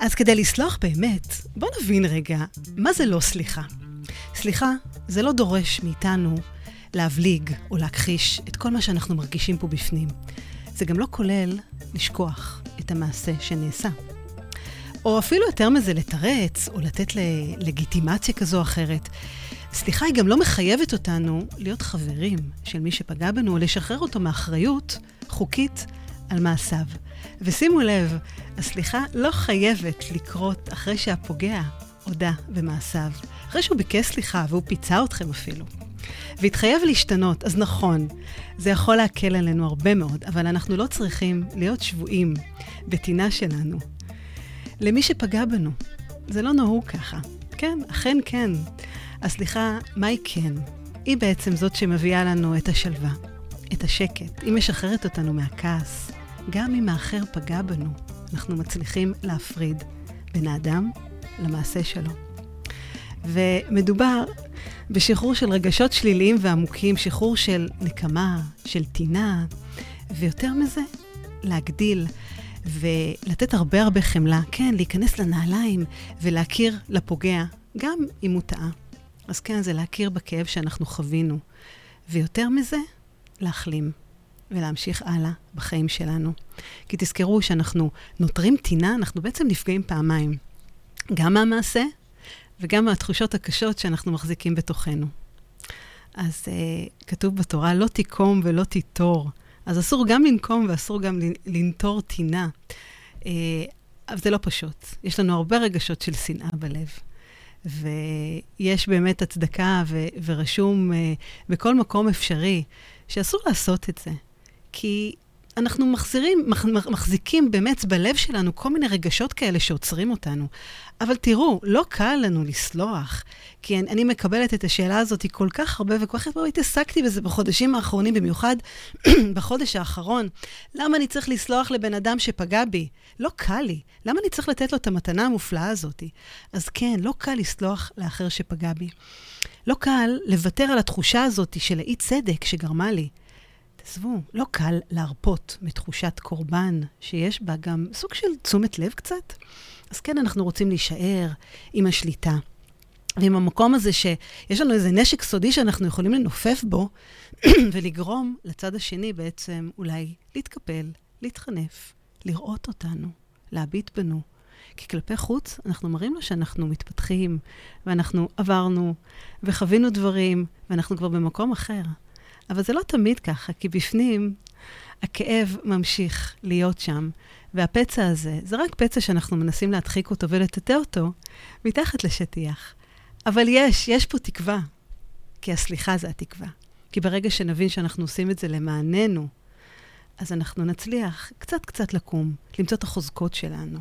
אז כדי לסלוח באמת, בוא נבין רגע, מה זה לא סליחה? סליחה, זה לא דורש מאיתנו להבליג או להכחיש את כל מה שאנחנו מרגישים פה בפנים. זה גם לא כולל לשכוח את המעשה שנעשה. או אפילו יותר מזה, לתרץ או לתת לגיטימציה כזו או אחרת. סליחה, היא גם לא מחייבת אותנו להיות חברים של מי שפגע בנו, או לשחרר אותו מאחריות חוקית על מעשיו. ושימו לב, הסליחה לא חייבת לקרות אחרי שהפוגע הודה במעשיו. אחרי שהוא ביקש סליחה והוא פיצה אתכם אפילו. והתחייב להשתנות, אז נכון, זה יכול להקל עלינו הרבה מאוד, אבל אנחנו לא צריכים להיות שבויים בטינה שלנו. למי שפגע בנו, זה לא נהוג ככה. כן, אכן כן. הסליחה, מהי כן? היא בעצם זאת שמביאה לנו את השלווה, את השקט. היא משחררת אותנו מהכעס. גם אם האחר פגע בנו, אנחנו מצליחים להפריד בין האדם למעשה שלו. ומדובר בשחרור של רגשות שליליים ועמוקים, שחרור של נקמה, של טינה, ויותר מזה, להגדיל ולתת הרבה הרבה חמלה. כן, להיכנס לנעליים ולהכיר לפוגע, גם אם הוא טעה. אז כן, זה להכיר בכאב שאנחנו חווינו. ויותר מזה, להחלים ולהמשיך הלאה בחיים שלנו. כי תזכרו שאנחנו נותרים טינה, אנחנו בעצם נפגעים פעמיים. גם מהמעשה וגם מהתחושות הקשות שאנחנו מחזיקים בתוכנו. אז uh, כתוב בתורה, לא תיקום ולא תיטור. אז אסור גם לנקום ואסור גם לנטור טינה. Uh, אבל זה לא פשוט. יש לנו הרבה רגשות של שנאה בלב. ויש באמת הצדקה ו- ורשום uh, בכל מקום אפשרי שאסור לעשות את זה. כי אנחנו מחזירים, מח, מחזיקים באמת בלב שלנו כל מיני רגשות כאלה שעוצרים אותנו. אבל תראו, לא קל לנו לסלוח, כי אני, אני מקבלת את השאלה הזאת כל כך הרבה, וכל כך הרבה התעסקתי בזה בחודשים האחרונים, במיוחד בחודש האחרון. למה אני צריך לסלוח לבן אדם שפגע בי? לא קל לי. למה אני צריך לתת לו את המתנה המופלאה הזאת? אז כן, לא קל לסלוח לאחר שפגע בי. לא קל לוותר על התחושה הזאת של האי צדק שגרמה לי. תעזבו, לא קל להרפות מתחושת קורבן, שיש בה גם סוג של תשומת לב קצת. אז כן, אנחנו רוצים להישאר עם השליטה. ועם המקום הזה שיש לנו איזה נשק סודי שאנחנו יכולים לנופף בו, ולגרום לצד השני בעצם אולי להתקפל, להתחנף, לראות אותנו, להביט בנו. כי כלפי חוץ אנחנו מראים לו שאנחנו מתפתחים, ואנחנו עברנו, וחווינו דברים, ואנחנו כבר במקום אחר. אבל זה לא תמיד ככה, כי בפנים הכאב ממשיך להיות שם, והפצע הזה, זה רק פצע שאנחנו מנסים להדחיק אותו ולטאטא אותו מתחת לשטיח. אבל יש, יש פה תקווה, כי הסליחה זה התקווה. כי ברגע שנבין שאנחנו עושים את זה למעננו, אז אנחנו נצליח קצת קצת לקום, למצוא את החוזקות שלנו,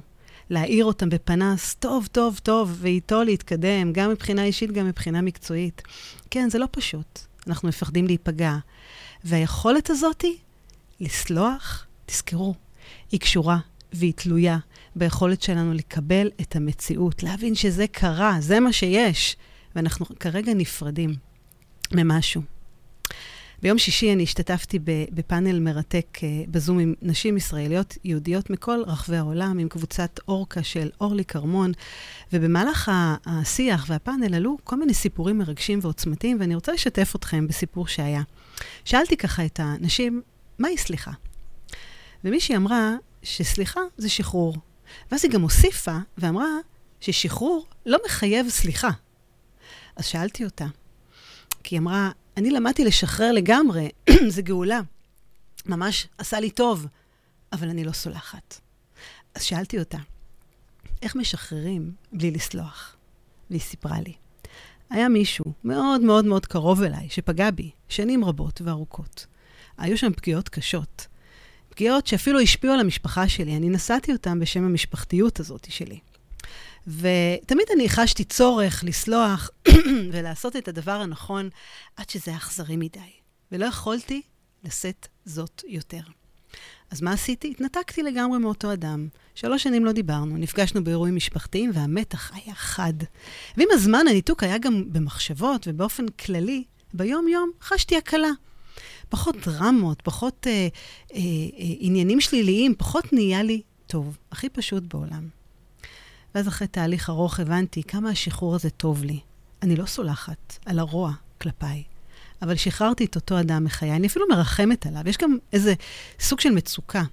להאיר אותם בפנס טוב, טוב, טוב, ואיתו להתקדם, גם מבחינה אישית, גם מבחינה מקצועית. כן, זה לא פשוט. אנחנו מפחדים להיפגע. והיכולת הזאתי, לסלוח, תזכרו, היא קשורה והיא תלויה ביכולת שלנו לקבל את המציאות, להבין שזה קרה, זה מה שיש, ואנחנו כרגע נפרדים ממשהו. ביום שישי אני השתתפתי בפאנל מרתק uh, בזום עם נשים ישראליות יהודיות מכל רחבי העולם, עם קבוצת אורקה של אורלי כרמון, ובמהלך השיח והפאנל עלו כל מיני סיפורים מרגשים ועוצמתיים, ואני רוצה לשתף אתכם בסיפור שהיה. שאלתי ככה את הנשים, מהי סליחה? ומישהי אמרה שסליחה זה שחרור. ואז היא גם הוסיפה ואמרה ששחרור לא מחייב סליחה. אז שאלתי אותה, כי היא אמרה, אני למדתי לשחרר לגמרי, זה גאולה. ממש עשה לי טוב, אבל אני לא סולחת. אז שאלתי אותה, איך משחררים בלי לסלוח? והיא סיפרה לי. היה מישהו מאוד מאוד מאוד קרוב אליי, שפגע בי שנים רבות וארוכות. היו שם פגיעות קשות. פגיעות שאפילו השפיעו על המשפחה שלי. אני נשאתי אותן בשם המשפחתיות הזאת שלי. ותמיד אני חשתי צורך לסלוח ולעשות את הדבר הנכון עד שזה אכזרי מדי. ולא יכולתי לשאת זאת יותר. אז מה עשיתי? התנתקתי לגמרי מאותו אדם. שלוש שנים לא דיברנו, נפגשנו באירועים משפחתיים והמתח היה חד. ועם הזמן הניתוק היה גם במחשבות ובאופן כללי, ביום-יום חשתי הקלה. פחות דרמות, פחות אה, אה, אה, עניינים שליליים, פחות נהיה לי טוב. הכי פשוט בעולם. ואז אחרי תהליך ארוך הבנתי כמה השחרור הזה טוב לי. אני לא סולחת על הרוע כלפיי, אבל שחררתי את אותו אדם מחיי. אני אפילו מרחמת עליו. יש גם איזה סוג של מצוקה,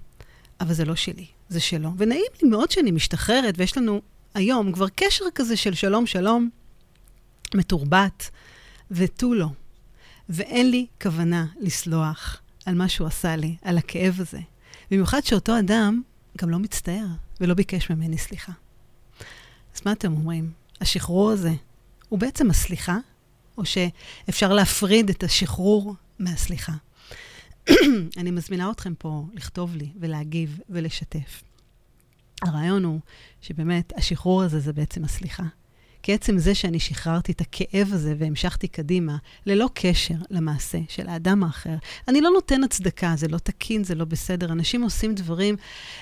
אבל זה לא שלי, זה שלו. ונעים לי מאוד שאני משתחררת, ויש לנו היום כבר קשר כזה של שלום שלום, מתורבת ותו לא. ואין לי כוונה לסלוח על מה שהוא עשה לי, על הכאב הזה. במיוחד שאותו אדם גם לא מצטער ולא ביקש ממני סליחה. אז מה אתם אומרים? השחרור הזה הוא בעצם הסליחה, או שאפשר להפריד את השחרור מהסליחה? אני מזמינה אתכם פה לכתוב לי ולהגיב ולשתף. הרעיון הוא שבאמת השחרור הזה זה בעצם הסליחה. כי עצם זה שאני שחררתי את הכאב הזה והמשכתי קדימה, ללא קשר למעשה של האדם האחר, אני לא נותן הצדקה, זה לא תקין, זה לא בסדר. אנשים עושים דברים,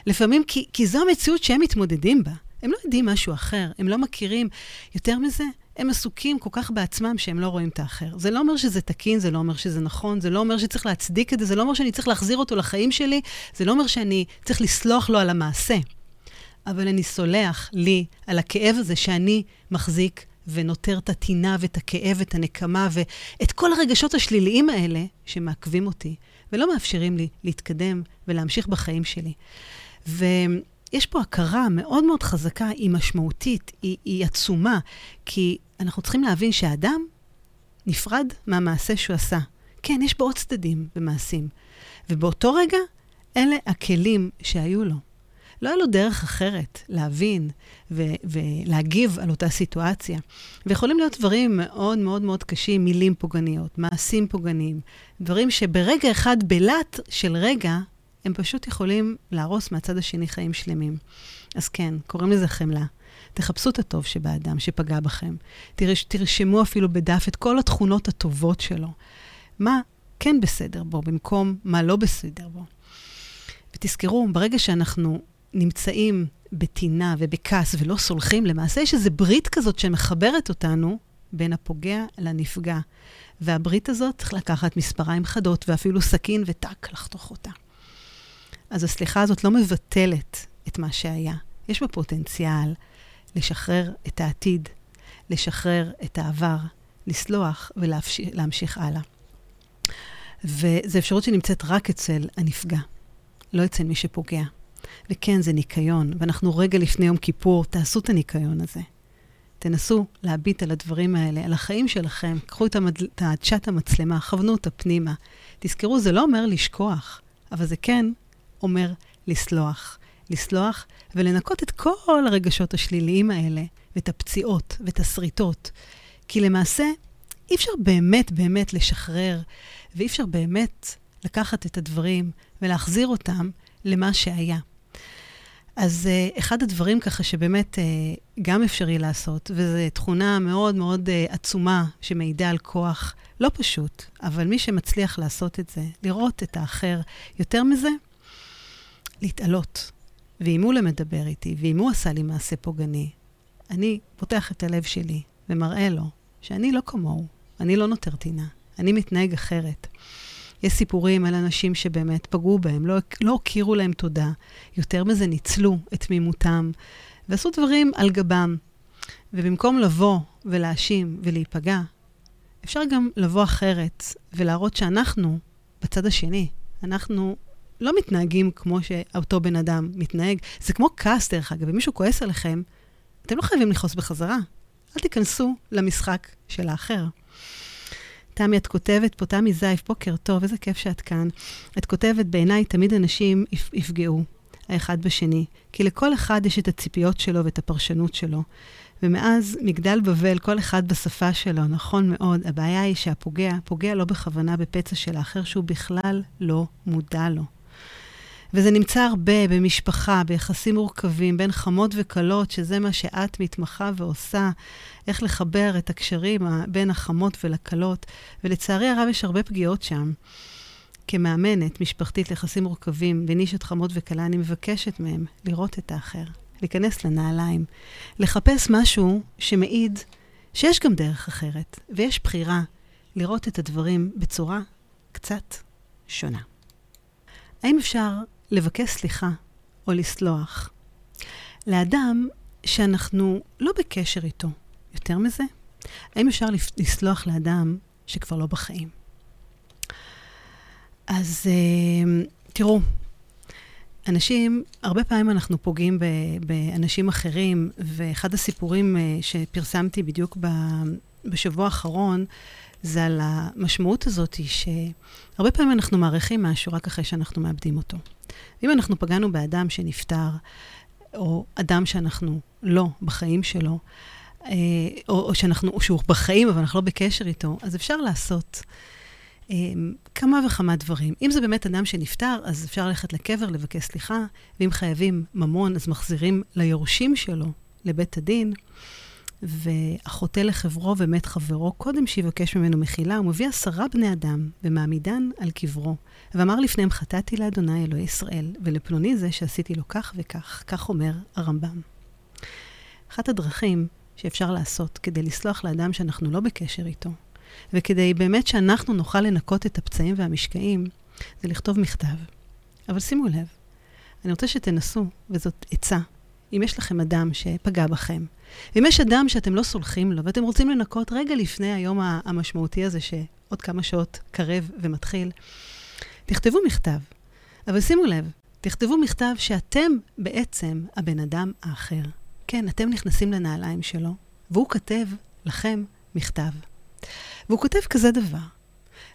לפעמים כי, כי זו המציאות שהם מתמודדים בה. הם לא יודעים משהו אחר, הם לא מכירים. יותר מזה, הם עסוקים כל כך בעצמם שהם לא רואים את האחר. זה לא אומר שזה תקין, זה לא אומר שזה נכון, זה לא אומר שצריך להצדיק את זה, זה לא אומר שאני צריך להחזיר אותו לחיים שלי, זה לא אומר שאני צריך לסלוח לו על המעשה. אבל אני סולח לי על הכאב הזה שאני מחזיק ונותר את הטינה ואת הכאב ואת הנקמה ואת כל הרגשות השליליים האלה שמעכבים אותי ולא מאפשרים לי להתקדם ולהמשיך בחיים שלי. ויש פה הכרה מאוד מאוד חזקה, היא משמעותית, היא, היא עצומה, כי אנחנו צריכים להבין שהאדם נפרד מהמעשה שהוא עשה. כן, יש בו עוד צדדים במעשים. ובאותו רגע, אלה הכלים שהיו לו. לא היה לו דרך אחרת להבין ו- ולהגיב על אותה סיטואציה. ויכולים להיות דברים מאוד מאוד מאוד קשים, מילים פוגעניות, מעשים פוגעניים, דברים שברגע אחד, בלט של רגע, הם פשוט יכולים להרוס מהצד השני חיים שלמים. אז כן, קוראים לזה חמלה. תחפשו את הטוב שבאדם שפגע בכם. תרש, תרשמו אפילו בדף את כל התכונות הטובות שלו. מה כן בסדר בו, במקום מה לא בסדר בו. ותזכרו, ברגע שאנחנו נמצאים בטינה ובכעס ולא סולחים, למעשה יש איזו ברית כזאת שמחברת אותנו בין הפוגע לנפגע. והברית הזאת צריך לקחת מספריים חדות ואפילו סכין וטק לחתוך אותה. אז הסליחה הזאת לא מבטלת את מה שהיה. יש בה פוטנציאל לשחרר את העתיד, לשחרר את העבר, לסלוח ולהמשיך הלאה. וזו אפשרות שנמצאת רק אצל הנפגע, לא אצל מי שפוגע. וכן, זה ניקיון, ואנחנו רגע לפני יום כיפור, תעשו את הניקיון הזה. תנסו להביט על הדברים האלה, על החיים שלכם, קחו את, המד... צ'אט המצלמה, כוונו אותה פנימה. תזכרו, זה לא אומר לשכוח, אבל זה כן אומר לסלוח. לסלוח ולנקות את כל הרגשות השליליים האלה, ואת הפציעות, ואת השריטות. כי למעשה, אי אפשר באמת באמת לשחרר, ואי אפשר באמת לקחת את הדברים ולהחזיר אותם למה שהיה. אז uh, אחד הדברים ככה שבאמת uh, גם אפשרי לעשות, וזו תכונה מאוד מאוד uh, עצומה שמעידה על כוח לא פשוט, אבל מי שמצליח לעשות את זה, לראות את האחר, יותר מזה, להתעלות. ואם הוא לא מדבר איתי, ואם הוא עשה לי מעשה פוגעני, אני פותח את הלב שלי ומראה לו שאני לא כמוהו, אני לא נותר טינה, אני מתנהג אחרת. יש סיפורים על אנשים שבאמת פגעו בהם, לא, לא הכירו להם תודה. יותר מזה, ניצלו את תמימותם ועשו דברים על גבם. ובמקום לבוא ולהאשים ולהיפגע, אפשר גם לבוא אחרת ולהראות שאנחנו בצד השני. אנחנו לא מתנהגים כמו שאותו בן אדם מתנהג. זה כמו כעס, דרך אגב. אם מישהו כועס עליכם, אתם לא חייבים לכעוס בחזרה. אל תיכנסו למשחק של האחר. תמי, את כותבת פה, תמי זייף, בוקר טוב, איזה כיף שאת כאן. את כותבת, בעיניי תמיד אנשים יפגעו האחד בשני, כי לכל אחד יש את הציפיות שלו ואת הפרשנות שלו. ומאז מגדל בבל, כל אחד בשפה שלו, נכון מאוד. הבעיה היא שהפוגע, פוגע לא בכוונה בפצע של האחר שהוא בכלל לא מודע לו. וזה נמצא הרבה במשפחה, ביחסים מורכבים בין חמות וכלות, שזה מה שאת מתמחה ועושה, איך לחבר את הקשרים בין החמות ולכלות. ולצערי הרב יש הרבה פגיעות שם. כמאמנת משפחתית ליחסים מורכבים בנישת חמות וכלה, אני מבקשת מהם לראות את האחר, להיכנס לנעליים, לחפש משהו שמעיד שיש גם דרך אחרת, ויש בחירה לראות את הדברים בצורה קצת שונה. האם אפשר לבקש סליחה או לסלוח. לאדם שאנחנו לא בקשר איתו. יותר מזה, האם אפשר לסלוח לאדם שכבר לא בחיים? אז אה, תראו, אנשים, הרבה פעמים אנחנו פוגעים באנשים אחרים, ואחד הסיפורים אה, שפרסמתי בדיוק בשבוע האחרון, זה על המשמעות הזאת שהרבה פעמים אנחנו מעריכים משהו רק אחרי שאנחנו מאבדים אותו. אם אנחנו פגענו באדם שנפטר, או אדם שאנחנו לא בחיים שלו, אה, או, או, שאנחנו, או שהוא בחיים אבל אנחנו לא בקשר איתו, אז אפשר לעשות אה, כמה וכמה דברים. אם זה באמת אדם שנפטר, אז אפשר ללכת לקבר, לבקש סליחה, ואם חייבים ממון, אז מחזירים ליורשים שלו, לבית הדין. והחוטא לחברו ומת חברו, קודם שיבקש ממנו מחילה, הוא מביא עשרה בני אדם ומעמידן על קברו. ואמר לפניהם, חטאתי לאדוני אלוהי ישראל, ולפלוני זה שעשיתי לו כך וכך, כך אומר הרמב"ם. אחת הדרכים שאפשר לעשות כדי לסלוח לאדם שאנחנו לא בקשר איתו, וכדי באמת שאנחנו נוכל לנקות את הפצעים והמשקעים, זה לכתוב מכתב. אבל שימו לב, אני רוצה שתנסו, וזאת עצה, אם יש לכם אדם שפגע בכם, אם יש אדם שאתם לא סולחים לו ואתם רוצים לנקות רגע לפני היום המשמעותי הזה, שעוד כמה שעות קרב ומתחיל, תכתבו מכתב. אבל שימו לב, תכתבו מכתב שאתם בעצם הבן אדם האחר. כן, אתם נכנסים לנעליים שלו, והוא כותב לכם מכתב. והוא כותב כזה דבר: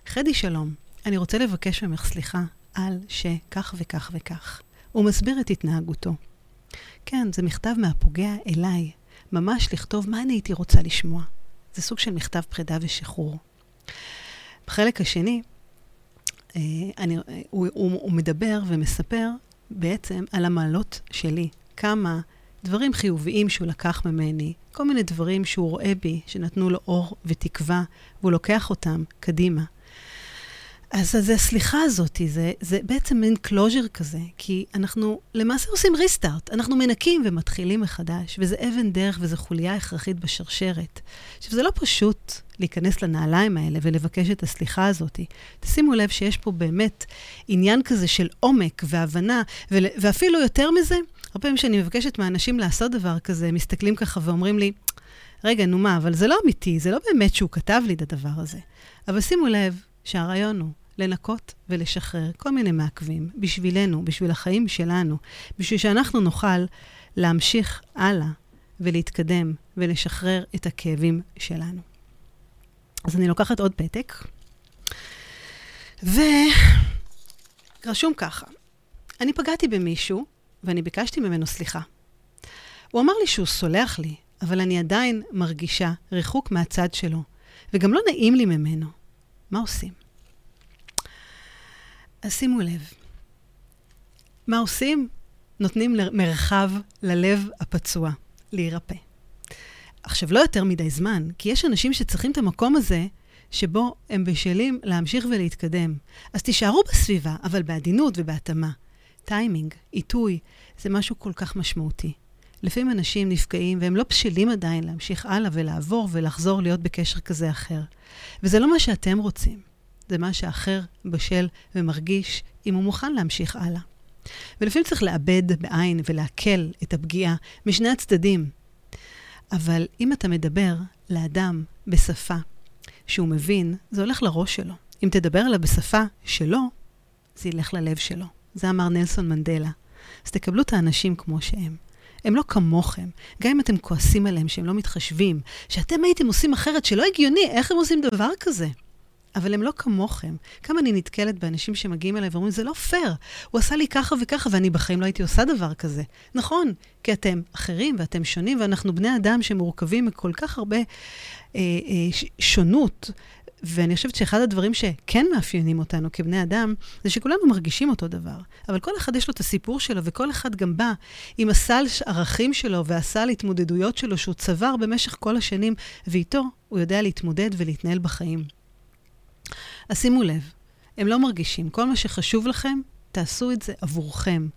חדי שלום, אני רוצה לבקש ממך סליחה על שכך וכך וכך. הוא מסביר את התנהגותו. כן, זה מכתב מהפוגע אליי, ממש לכתוב מה אני הייתי רוצה לשמוע. זה סוג של מכתב פרידה ושחרור. בחלק השני, אה, אני, הוא, הוא, הוא מדבר ומספר בעצם על המעלות שלי, כמה דברים חיוביים שהוא לקח ממני, כל מיני דברים שהוא רואה בי, שנתנו לו אור ותקווה, והוא לוקח אותם קדימה. אז, אז הסליחה הזאת, זה, זה בעצם מין closure כזה, כי אנחנו למעשה עושים restart. אנחנו מנקים ומתחילים מחדש, וזה אבן דרך וזו חוליה הכרחית בשרשרת. עכשיו, זה לא פשוט להיכנס לנעליים האלה ולבקש את הסליחה הזאת. תשימו לב שיש פה באמת עניין כזה של עומק והבנה, ול, ואפילו יותר מזה, הרבה פעמים כשאני מבקשת מאנשים לעשות דבר כזה, הם מסתכלים ככה ואומרים לי, רגע, נו מה, אבל זה לא אמיתי, זה לא באמת שהוא כתב לי את הדבר הזה. אבל שימו לב שהרעיון הוא לנקות ולשחרר כל מיני מעכבים בשבילנו, בשביל החיים שלנו, בשביל שאנחנו נוכל להמשיך הלאה ולהתקדם ולשחרר את הכאבים שלנו. אז אני לוקחת עוד פתק, ורשום ככה, אני פגעתי במישהו ואני ביקשתי ממנו סליחה. הוא אמר לי שהוא סולח לי, אבל אני עדיין מרגישה ריחוק מהצד שלו, וגם לא נעים לי ממנו. מה עושים? אז שימו לב, מה עושים? נותנים מרחב ללב הפצוע להירפא. עכשיו, לא יותר מדי זמן, כי יש אנשים שצריכים את המקום הזה שבו הם בשלים להמשיך ולהתקדם. אז תישארו בסביבה, אבל בעדינות ובהתאמה. טיימינג, עיתוי, זה משהו כל כך משמעותי. לפעמים אנשים נפגעים והם לא בשלים עדיין להמשיך הלאה ולעבור ולחזור להיות בקשר כזה אחר. וזה לא מה שאתם רוצים. זה מה שאחר בשל ומרגיש, אם הוא מוכן להמשיך הלאה. ולפעמים צריך לאבד בעין ולעכל את הפגיעה משני הצדדים. אבל אם אתה מדבר לאדם בשפה שהוא מבין, זה הולך לראש שלו. אם תדבר אליו בשפה שלו, זה ילך ללב שלו. זה אמר נלסון מנדלה. אז תקבלו את האנשים כמו שהם. הם לא כמוכם. גם אם אתם כועסים עליהם שהם לא מתחשבים, שאתם הייתם עושים אחרת, שלא הגיוני, איך הם עושים דבר כזה? אבל הם לא כמוכם. כמה אני נתקלת באנשים שמגיעים אליי ואומרים, זה לא פייר, הוא עשה לי ככה וככה, ואני בחיים לא הייתי עושה דבר כזה. נכון, כי אתם אחרים ואתם שונים, ואנחנו בני אדם שמורכבים מכל כך הרבה אה, אה, שונות. ואני חושבת שאחד הדברים שכן מאפיינים אותנו כבני אדם, זה שכולנו מרגישים אותו דבר. אבל כל אחד יש לו את הסיפור שלו, וכל אחד גם בא עם הסל ערכים שלו והסל התמודדויות שלו שהוא צבר במשך כל השנים, ואיתו הוא יודע להתמודד ולהתנהל בחיים. אז שימו לב, הם לא מרגישים. כל מה שחשוב לכם, תעשו את זה עבורכם.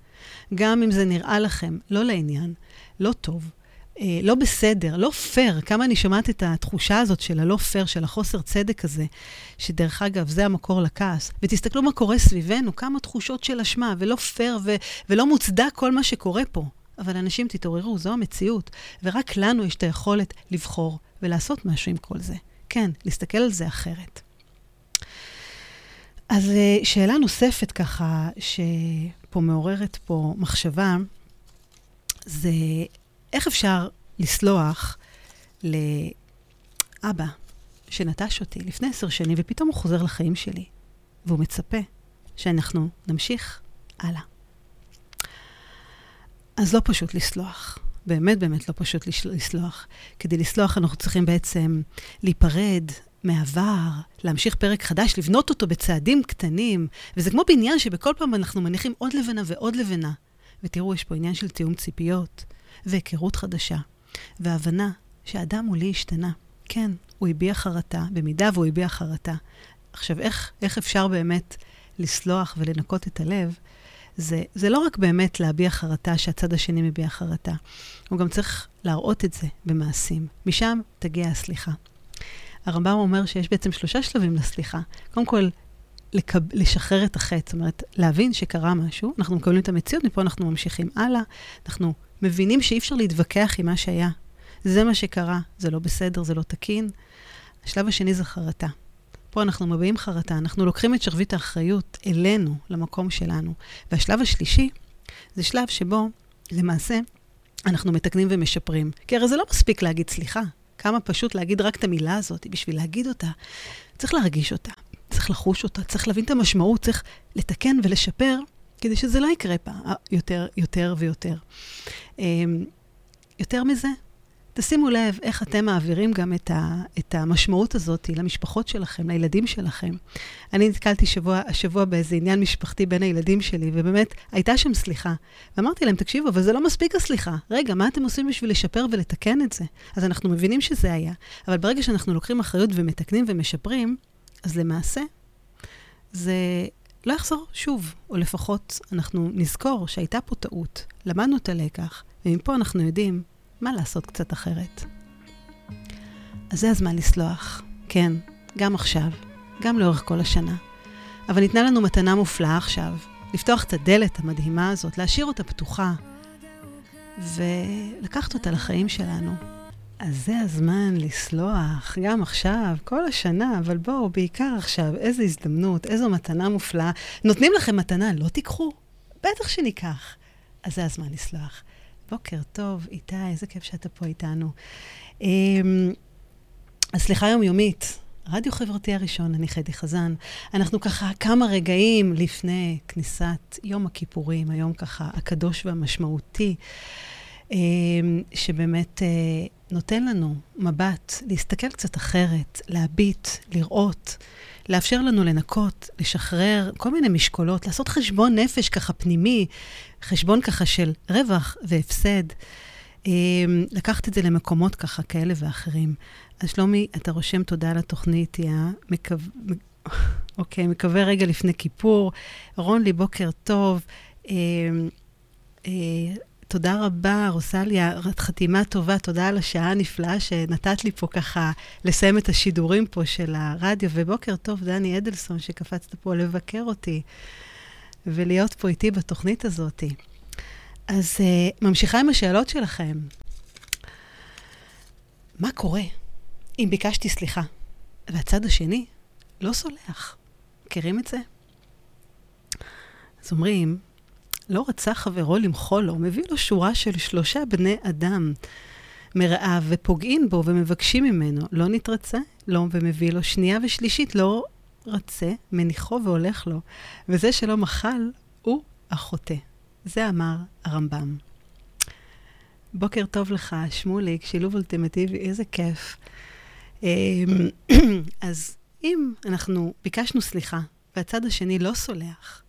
גם אם זה נראה לכם לא לעניין, לא טוב, אה, לא בסדר, לא פייר. כמה אני שומעת את התחושה הזאת של הלא פייר, של החוסר צדק הזה, שדרך אגב, זה המקור לכעס. ותסתכלו מה קורה סביבנו, כמה תחושות של אשמה, ולא פייר ו- ולא מוצדק כל מה שקורה פה. אבל אנשים תתעוררו, זו המציאות, ורק לנו יש את היכולת לבחור ולעשות משהו עם כל זה. כן, להסתכל על זה אחרת. אז אה, שאלה נוספת ככה, שפה מעוררת פה מחשבה, זה איך אפשר לסלוח לאבא שנטש אותי לפני עשר שנים, ופתאום הוא חוזר לחיים שלי, והוא מצפה שאנחנו נמשיך הלאה. אז לא פשוט לסלוח. באמת באמת לא פשוט לסלוח. כדי לסלוח אנחנו צריכים בעצם להיפרד מעבר, להמשיך פרק חדש, לבנות אותו בצעדים קטנים. וזה כמו בניין שבכל פעם אנחנו מניחים עוד לבנה ועוד לבנה. ותראו, יש פה עניין של תיאום ציפיות, והיכרות חדשה, והבנה שהאדם מולי השתנה. כן, הוא הביע חרטה, במידה והוא הביע חרטה. עכשיו, איך, איך אפשר באמת לסלוח ולנקות את הלב? זה, זה לא רק באמת להביע חרטה שהצד השני מביע חרטה, הוא גם צריך להראות את זה במעשים. משם תגיע הסליחה. הרמב"ם אומר שיש בעצם שלושה שלבים לסליחה. קודם כל, לקב... לשחרר את החטא, זאת אומרת, להבין שקרה משהו, אנחנו מקבלים את המציאות, מפה אנחנו ממשיכים הלאה, אנחנו מבינים שאי אפשר להתווכח עם מה שהיה. זה מה שקרה, זה לא בסדר, זה לא תקין. השלב השני זה חרטה. פה אנחנו מביעים חרטה, אנחנו לוקחים את שרביט האחריות אלינו, למקום שלנו. והשלב השלישי, זה שלב שבו, למעשה, אנחנו מתקנים ומשפרים. כי הרי זה לא מספיק להגיד סליחה. כמה פשוט להגיד רק את המילה הזאת, בשביל להגיד אותה, צריך להרגיש אותה, צריך לחוש אותה, צריך להבין את המשמעות, צריך לתקן ולשפר, כדי שזה לא יקרה פעם יותר, יותר ויותר. אמ, יותר מזה, תשימו לב איך אתם מעבירים גם את, ה, את המשמעות הזאת למשפחות שלכם, לילדים שלכם. אני נתקלתי שבוע, השבוע באיזה עניין משפחתי בין הילדים שלי, ובאמת הייתה שם סליחה. ואמרתי להם, תקשיבו, אבל זה לא מספיק הסליחה. רגע, מה אתם עושים בשביל לשפר ולתקן את זה? אז אנחנו מבינים שזה היה. אבל ברגע שאנחנו לוקחים אחריות ומתקנים ומשפרים, אז למעשה, זה לא יחזור שוב, או לפחות אנחנו נזכור שהייתה פה טעות, למדנו את הלקח, ומפה אנחנו יודעים מה לעשות קצת אחרת. אז זה הזמן לסלוח, כן, גם עכשיו, גם לאורך כל השנה. אבל ניתנה לנו מתנה מופלאה עכשיו, לפתוח את הדלת המדהימה הזאת, להשאיר אותה פתוחה, ולקחת אותה לחיים שלנו. אז זה הזמן לסלוח, גם עכשיו, כל השנה, אבל בואו, בעיקר עכשיו, איזו הזדמנות, איזו מתנה מופלאה. נותנים לכם מתנה, לא תיקחו? בטח שניקח. אז זה הזמן לסלוח. בוקר טוב, איתי, איזה כיף שאתה פה איתנו. אמ, הסליחה יומיומית, רדיו חברתי הראשון, אני חדי חזן. אנחנו ככה כמה רגעים לפני כניסת יום הכיפורים, היום ככה הקדוש והמשמעותי, אמ, שבאמת אה, נותן לנו מבט, להסתכל קצת אחרת, להביט, לראות, לאפשר לנו לנקות, לשחרר כל מיני משקולות, לעשות חשבון נפש ככה פנימי, חשבון ככה של רווח והפסד. אמ, לקחת את זה למקומות ככה כאלה ואחרים. אז שלומי, אתה רושם תודה על התוכנית, יא. מקו... אוקיי, מקווה רגע לפני כיפור. רוני, בוקר טוב. אמ, אה, תודה רבה, רוסליה, חתימה טובה, תודה על השעה הנפלאה שנתת לי פה ככה לסיים את השידורים פה של הרדיו, ובוקר טוב, דני אדלסון, שקפצת פה לבקר אותי ולהיות פה איתי בתוכנית הזאת. אז uh, ממשיכה עם השאלות שלכם. מה קורה אם ביקשתי סליחה והצד השני לא סולח? מכירים את זה? אז אומרים, לא רצה חברו למחול לו, מביא לו שורה של שלושה בני אדם מרעיו, ופוגעים בו ומבקשים ממנו, לא נתרצה, לא, ומביא לו שנייה ושלישית, לא רצה, מניחו והולך לו, וזה שלא מחל, הוא החוטא. זה אמר הרמב"ם. בוקר טוב לך, שמוליק, שילוב אולטימטיבי, איזה כיף. אמ, אז אם אנחנו ביקשנו סליחה, והצד השני לא סולח,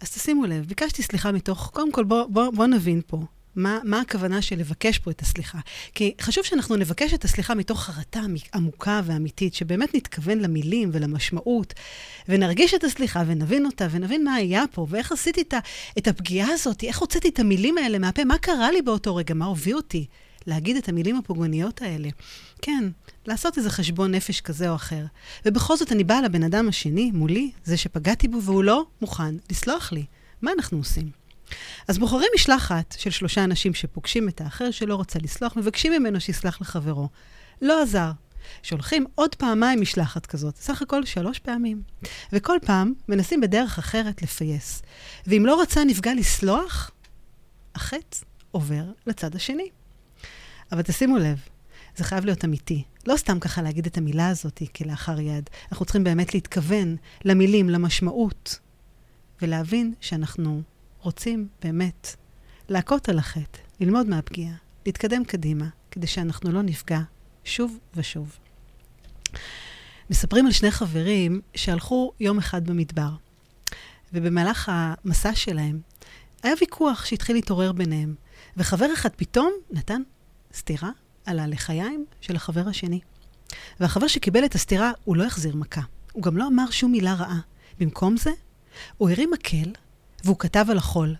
אז תשימו לב, ביקשתי סליחה מתוך, קודם כל בואו בוא, בוא נבין פה. מה, מה הכוונה של לבקש פה את הסליחה? כי חשוב שאנחנו נבקש את הסליחה מתוך חרטה עמוקה ואמיתית, שבאמת נתכוון למילים ולמשמעות, ונרגיש את הסליחה ונבין אותה, ונבין מה היה פה, ואיך עשיתי את, את הפגיעה הזאת, איך הוצאתי את המילים האלה מהפה, מה קרה לי באותו רגע, מה הוביל אותי להגיד את המילים הפוגעניות האלה. כן, לעשות איזה חשבון נפש כזה או אחר. ובכל זאת אני באה לבן אדם השני, מולי, זה שפגעתי בו, והוא לא מוכן לסלוח לי. מה אנחנו עושים? אז בוחרים משלחת של שלושה אנשים שפוגשים את האחר שלא רוצה לסלוח, מבקשים ממנו שיסלח לחברו. לא עזר. שולחים עוד פעמיים משלחת כזאת, סך הכל שלוש פעמים. וכל פעם מנסים בדרך אחרת לפייס. ואם לא רצה נפגע לסלוח, החץ עובר לצד השני. אבל תשימו לב, זה חייב להיות אמיתי. לא סתם ככה להגיד את המילה הזאת כלאחר יד. אנחנו צריכים באמת להתכוון למילים, למשמעות, ולהבין שאנחנו רוצים באמת להכות על החטא, ללמוד מהפגיעה, להתקדם קדימה, כדי שאנחנו לא נפגע שוב ושוב. מספרים על שני חברים שהלכו יום אחד במדבר, ובמהלך המסע שלהם היה ויכוח שהתחיל להתעורר ביניהם, וחבר אחד פתאום נתן סטירה על הלחיים של החבר השני. והחבר שקיבל את הסטירה, הוא לא החזיר מכה. הוא גם לא אמר שום מילה רעה. במקום זה, הוא הרים מקל והוא כתב על החול,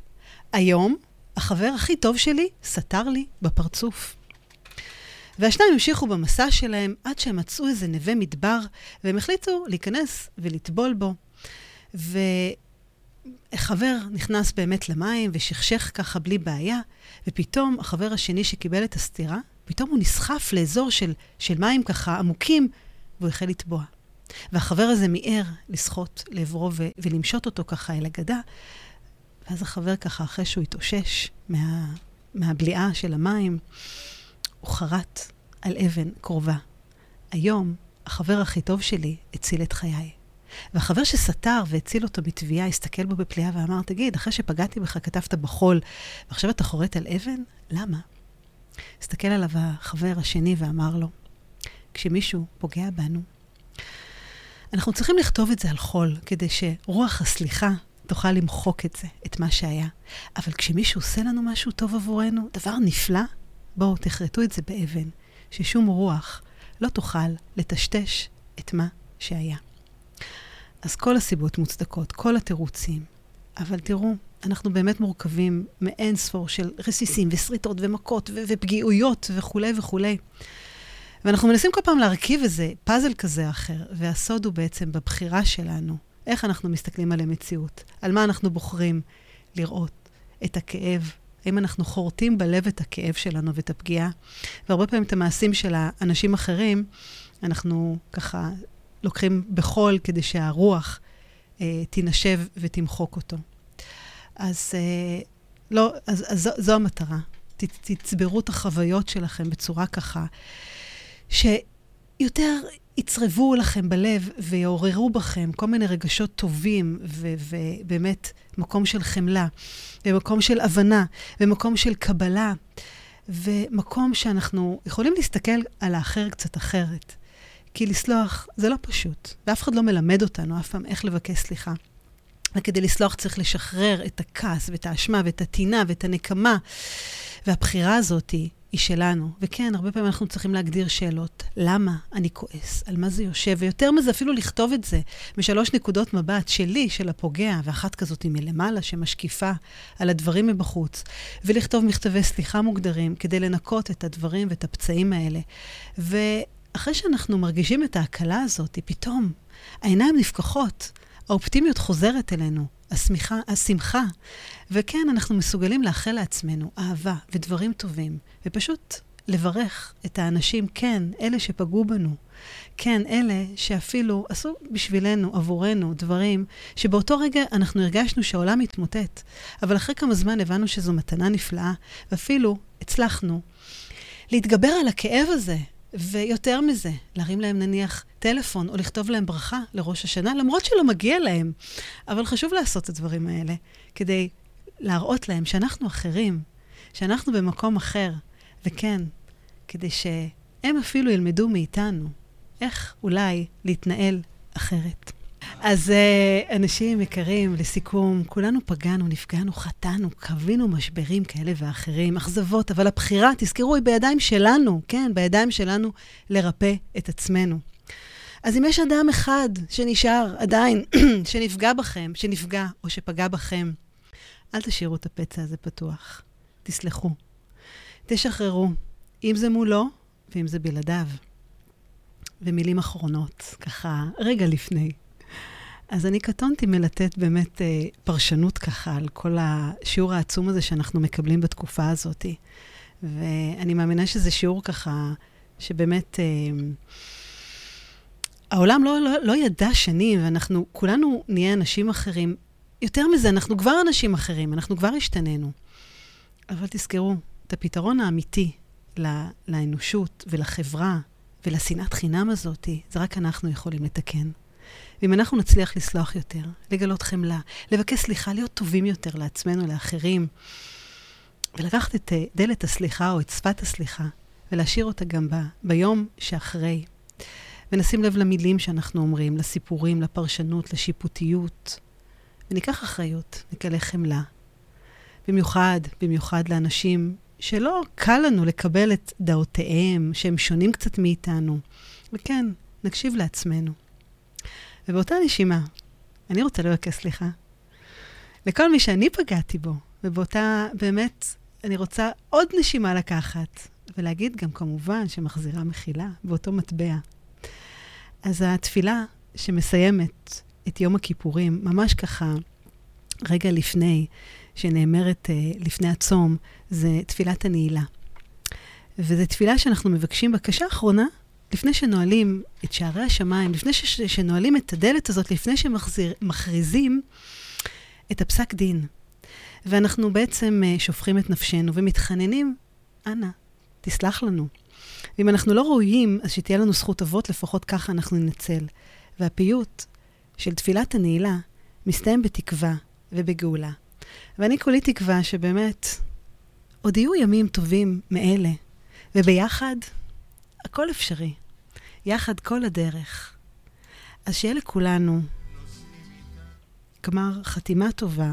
היום החבר הכי טוב שלי סתר לי בפרצוף. והשניים המשיכו במסע שלהם עד שהם מצאו איזה נווה מדבר, והם החליטו להיכנס ולטבול בו. וחבר נכנס באמת למים ושכשך ככה בלי בעיה, ופתאום החבר השני שקיבל את הסטירה, פתאום הוא נסחף לאזור של, של מים ככה עמוקים, והוא החל לטבוע. והחבר הזה מיהר לשחות לעברו ו- ולמשות אותו ככה אל הגדה, ואז החבר ככה, אחרי שהוא התאושש מה, מהבליעה של המים, הוא חרט על אבן קרובה. היום, החבר הכי טוב שלי הציל את חיי. והחבר שסתר והציל אותו מתביעה, הסתכל בו בפליאה ואמר, תגיד, אחרי שפגעתי בך כתבת בחול, ועכשיו אתה חורט על אבן? למה? הסתכל עליו החבר השני ואמר לו, כשמישהו פוגע בנו, אנחנו צריכים לכתוב את זה על חול, כדי שרוח הסליחה תוכל למחוק את זה, את מה שהיה. אבל כשמישהו עושה לנו משהו טוב עבורנו, דבר נפלא, בואו תכרתו את זה באבן, ששום רוח לא תוכל לטשטש את מה שהיה. אז כל הסיבות מוצדקות, כל התירוצים. אבל תראו, אנחנו באמת מורכבים מאין ספור של רסיסים ושריטות ומכות ו- ופגיעויות וכולי וכולי. ואנחנו מנסים כל פעם להרכיב איזה פאזל כזה או אחר, והסוד הוא בעצם בבחירה שלנו, איך אנחנו מסתכלים על המציאות, על מה אנחנו בוחרים לראות את הכאב, האם אנחנו חורטים בלב את הכאב שלנו ואת הפגיעה, והרבה פעמים את המעשים של האנשים אחרים, אנחנו ככה לוקחים בחול כדי שהרוח אה, תנשב ותמחוק אותו. אז, אה, לא, אז, אז זו, זו המטרה. ת, תצברו את החוויות שלכם בצורה ככה, שיותר יצרבו לכם בלב ויעוררו בכם כל מיני רגשות טובים, ו- ובאמת מקום של חמלה, ומקום של הבנה, ומקום של קבלה, ומקום שאנחנו יכולים להסתכל על האחר קצת אחרת. כי לסלוח זה לא פשוט, ואף אחד לא מלמד אותנו אף פעם איך לבקש סליחה. וכדי לסלוח צריך לשחרר את הכעס ואת האשמה ואת הטינה ואת הנקמה. והבחירה הזאת היא שלנו. וכן, הרבה פעמים אנחנו צריכים להגדיר שאלות. למה אני כועס? על מה זה יושב? ויותר מזה, אפילו לכתוב את זה משלוש נקודות מבט שלי, של הפוגע, ואחת כזאת מלמעלה שמשקיפה על הדברים מבחוץ, ולכתוב מכתבי סליחה מוגדרים כדי לנקות את הדברים ואת הפצעים האלה. ואחרי שאנחנו מרגישים את ההקלה הזאת, פתאום העיניים נפקחות. האופטימיות חוזרת אלינו, השמחה, השמחה. וכן, אנחנו מסוגלים לאחל לעצמנו אהבה ודברים טובים, ופשוט לברך את האנשים, כן, אלה שפגעו בנו. כן, אלה שאפילו עשו בשבילנו, עבורנו, דברים שבאותו רגע אנחנו הרגשנו שהעולם מתמוטט, אבל אחרי כמה זמן הבנו שזו מתנה נפלאה, ואפילו הצלחנו להתגבר על הכאב הזה ויותר מזה, להרים להם נניח טלפון או לכתוב להם ברכה לראש השנה, למרות שלא מגיע להם. אבל חשוב לעשות את הדברים האלה, כדי להראות להם שאנחנו אחרים, שאנחנו במקום אחר, וכן, כדי שהם אפילו ילמדו מאיתנו איך אולי להתנהל אחרת. אז uh, אנשים יקרים, לסיכום, כולנו פגענו, נפגענו, חטאנו, קווינו משברים כאלה ואחרים, אכזבות, אבל הבחירה, תזכרו, היא בידיים שלנו, כן, בידיים שלנו לרפא את עצמנו. אז אם יש אדם אחד שנשאר עדיין, שנפגע בכם, שנפגע או שפגע בכם, אל תשאירו את הפצע הזה פתוח. תסלחו. תשחררו, אם זה מולו ואם זה בלעדיו. ומילים אחרונות, ככה, רגע לפני. אז אני קטונתי מלתת באמת אה, פרשנות ככה על כל השיעור העצום הזה שאנחנו מקבלים בתקופה הזאת. ואני מאמינה שזה שיעור ככה, שבאמת... אה, העולם לא, לא, לא ידע שנים, ואנחנו כולנו נהיה אנשים אחרים. יותר מזה, אנחנו כבר אנשים אחרים, אנחנו כבר השתננו. אבל תזכרו, את הפתרון האמיתי לאנושות ולחברה ולשנאת חינם הזאת, זה רק אנחנו יכולים לתקן. ואם אנחנו נצליח לסלוח יותר, לגלות חמלה, לבקש סליחה, להיות טובים יותר לעצמנו, לאחרים, ולקחת את אה, דלת הסליחה או את שפת הסליחה, ולהשאיר אותה גם ב, ביום שאחרי. ונשים לב למילים שאנחנו אומרים, לסיפורים, לפרשנות, לשיפוטיות, וניקח אחריות, נגלה חמלה. במיוחד, במיוחד לאנשים שלא קל לנו לקבל את דעותיהם, שהם שונים קצת מאיתנו. וכן, נקשיב לעצמנו. ובאותה נשימה, אני רוצה לבקש סליחה לכל מי שאני פגעתי בו, ובאותה, באמת, אני רוצה עוד נשימה לקחת, ולהגיד גם כמובן שמחזירה מחילה באותו מטבע. אז התפילה שמסיימת את יום הכיפורים, ממש ככה, רגע לפני, שנאמרת uh, לפני הצום, זה תפילת הנעילה. וזו תפילה שאנחנו מבקשים בקשה אחרונה, לפני שנועלים את שערי השמיים, לפני ש- שנועלים את הדלת הזאת, לפני שמכריזים את הפסק דין. ואנחנו בעצם uh, שופכים את נפשנו ומתחננים, אנא, תסלח לנו. ואם אנחנו לא ראויים, אז שתהיה לנו זכות אבות, לפחות ככה אנחנו ננצל. והפיוט של תפילת הנעילה מסתיים בתקווה ובגאולה. ואני כולי תקווה שבאמת עוד יהיו ימים טובים מאלה, וביחד הכל אפשרי. יחד כל הדרך. אז שיהיה לכולנו גמר חתימה טובה,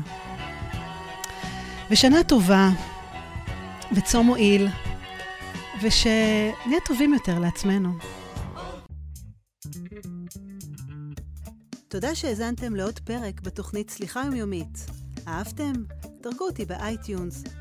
ושנה טובה, וצום מועיל, ושנהיה טובים יותר לעצמנו. תודה שהאזנתם לעוד פרק בתוכנית סליחה יומיומית. אהבתם? דרגו אותי ב iTunes,